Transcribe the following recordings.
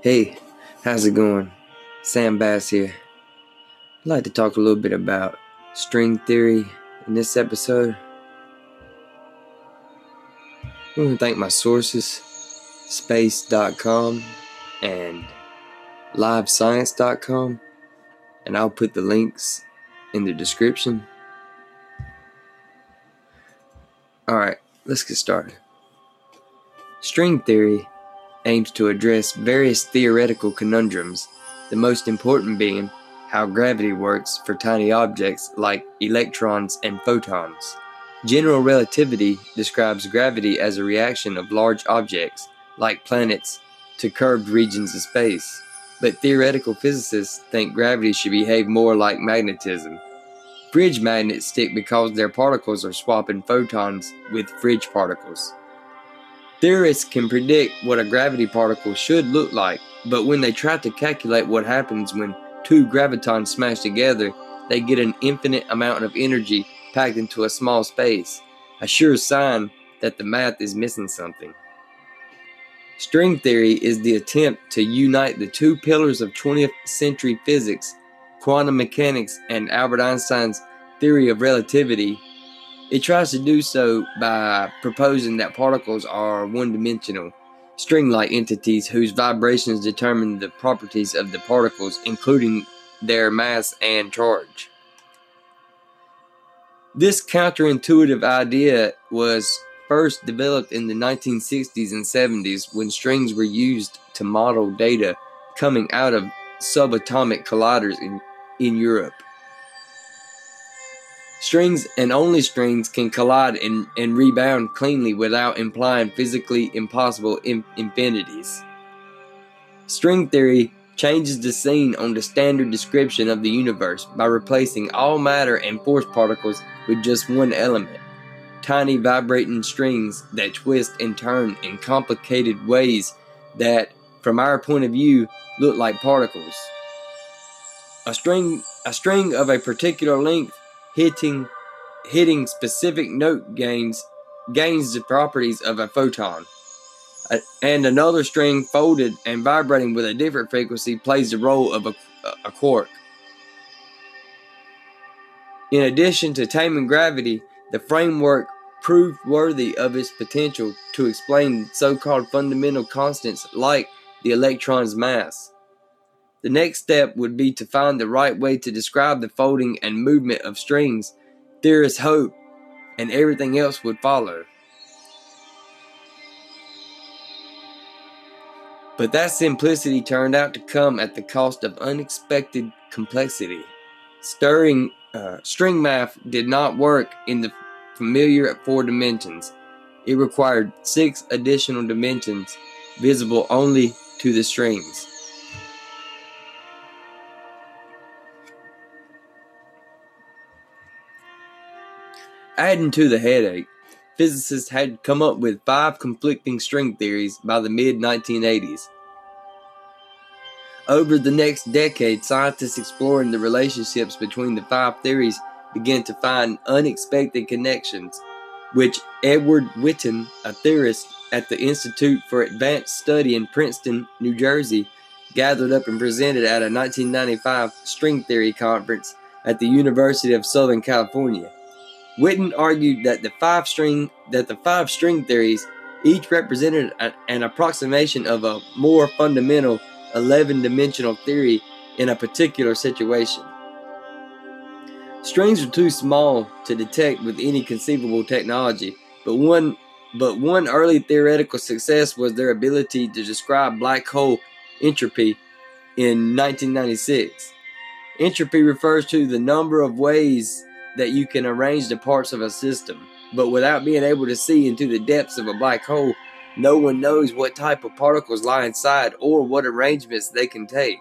Hey, how's it going? Sam Bass here. I'd like to talk a little bit about string theory in this episode. I want to thank my sources, space.com and livescience.com, and I'll put the links in the description. Alright, let's get started. String theory aims to address various theoretical conundrums, the most important being how gravity works for tiny objects like electrons and photons. General relativity describes gravity as a reaction of large objects, like planets, to curved regions of space. But theoretical physicists think gravity should behave more like magnetism. Fridge magnets stick because their particles are swapping photons with fridge particles. Theorists can predict what a gravity particle should look like, but when they try to calculate what happens when two gravitons smash together, they get an infinite amount of energy packed into a small space, a sure sign that the math is missing something. String theory is the attempt to unite the two pillars of 20th century physics, quantum mechanics, and Albert Einstein's theory of relativity it tries to do so by proposing that particles are one dimensional, string like entities whose vibrations determine the properties of the particles, including their mass and charge. This counterintuitive idea was first developed in the 1960s and 70s when strings were used to model data coming out of subatomic colliders in, in Europe. Strings and only strings can collide and, and rebound cleanly without implying physically impossible in, infinities. String theory changes the scene on the standard description of the universe by replacing all matter and force particles with just one element tiny vibrating strings that twist and turn in complicated ways that, from our point of view, look like particles. A string, a string of a particular length hitting hitting specific note gains gains the properties of a photon. and another string folded and vibrating with a different frequency plays the role of a, a quark. In addition to taming gravity, the framework proved worthy of its potential to explain so called fundamental constants like the electron's mass. The next step would be to find the right way to describe the folding and movement of strings. There is hope, and everything else would follow. But that simplicity turned out to come at the cost of unexpected complexity. Stirring uh, string math did not work in the familiar four dimensions. It required six additional dimensions visible only to the strings. Adding to the headache, physicists had come up with five conflicting string theories by the mid 1980s. Over the next decade, scientists exploring the relationships between the five theories began to find unexpected connections, which Edward Witten, a theorist at the Institute for Advanced Study in Princeton, New Jersey, gathered up and presented at a 1995 string theory conference at the University of Southern California. Witten argued that the five string that the five string theories each represented a, an approximation of a more fundamental 11-dimensional theory in a particular situation. Strings are too small to detect with any conceivable technology, but one but one early theoretical success was their ability to describe black hole entropy in 1996. Entropy refers to the number of ways that you can arrange the parts of a system, but without being able to see into the depths of a black hole, no one knows what type of particles lie inside or what arrangements they can take.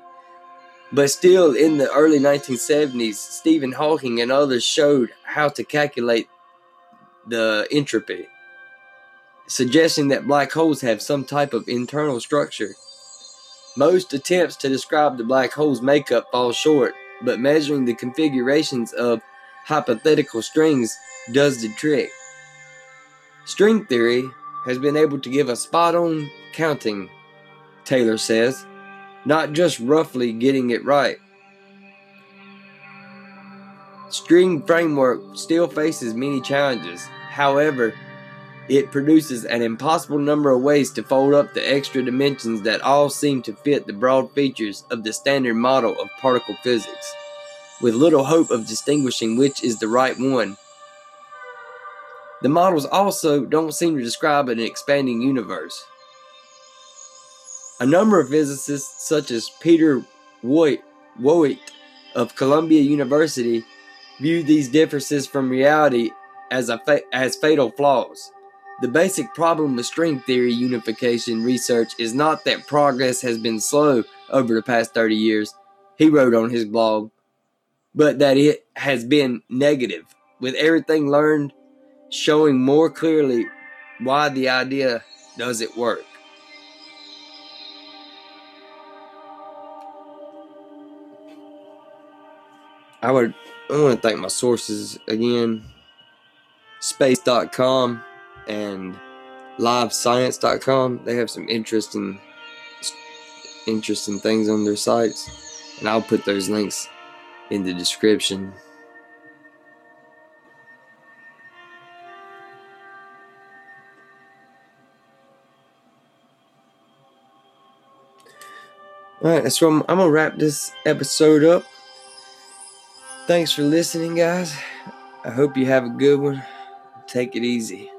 But still, in the early 1970s, Stephen Hawking and others showed how to calculate the entropy, suggesting that black holes have some type of internal structure. Most attempts to describe the black hole's makeup fall short, but measuring the configurations of hypothetical strings does the trick. String theory has been able to give a spot on counting, Taylor says, not just roughly getting it right. String framework still faces many challenges. However, it produces an impossible number of ways to fold up the extra dimensions that all seem to fit the broad features of the standard model of particle physics, with little hope of distinguishing which is the right one. The models also don't seem to describe an expanding universe. A number of physicists, such as Peter Woit, of Columbia University, view these differences from reality as, fa- as fatal flaws. The basic problem with string theory unification research is not that progress has been slow over the past 30 years, he wrote on his blog, but that it has been negative, with everything learned showing more clearly why the idea doesn't work. I would I want to thank my sources again space.com and livescience.com. They have some interesting interesting things on their sites, and I'll put those links in the description. Alright, so I'm, I'm gonna wrap this episode up. Thanks for listening, guys. I hope you have a good one. Take it easy.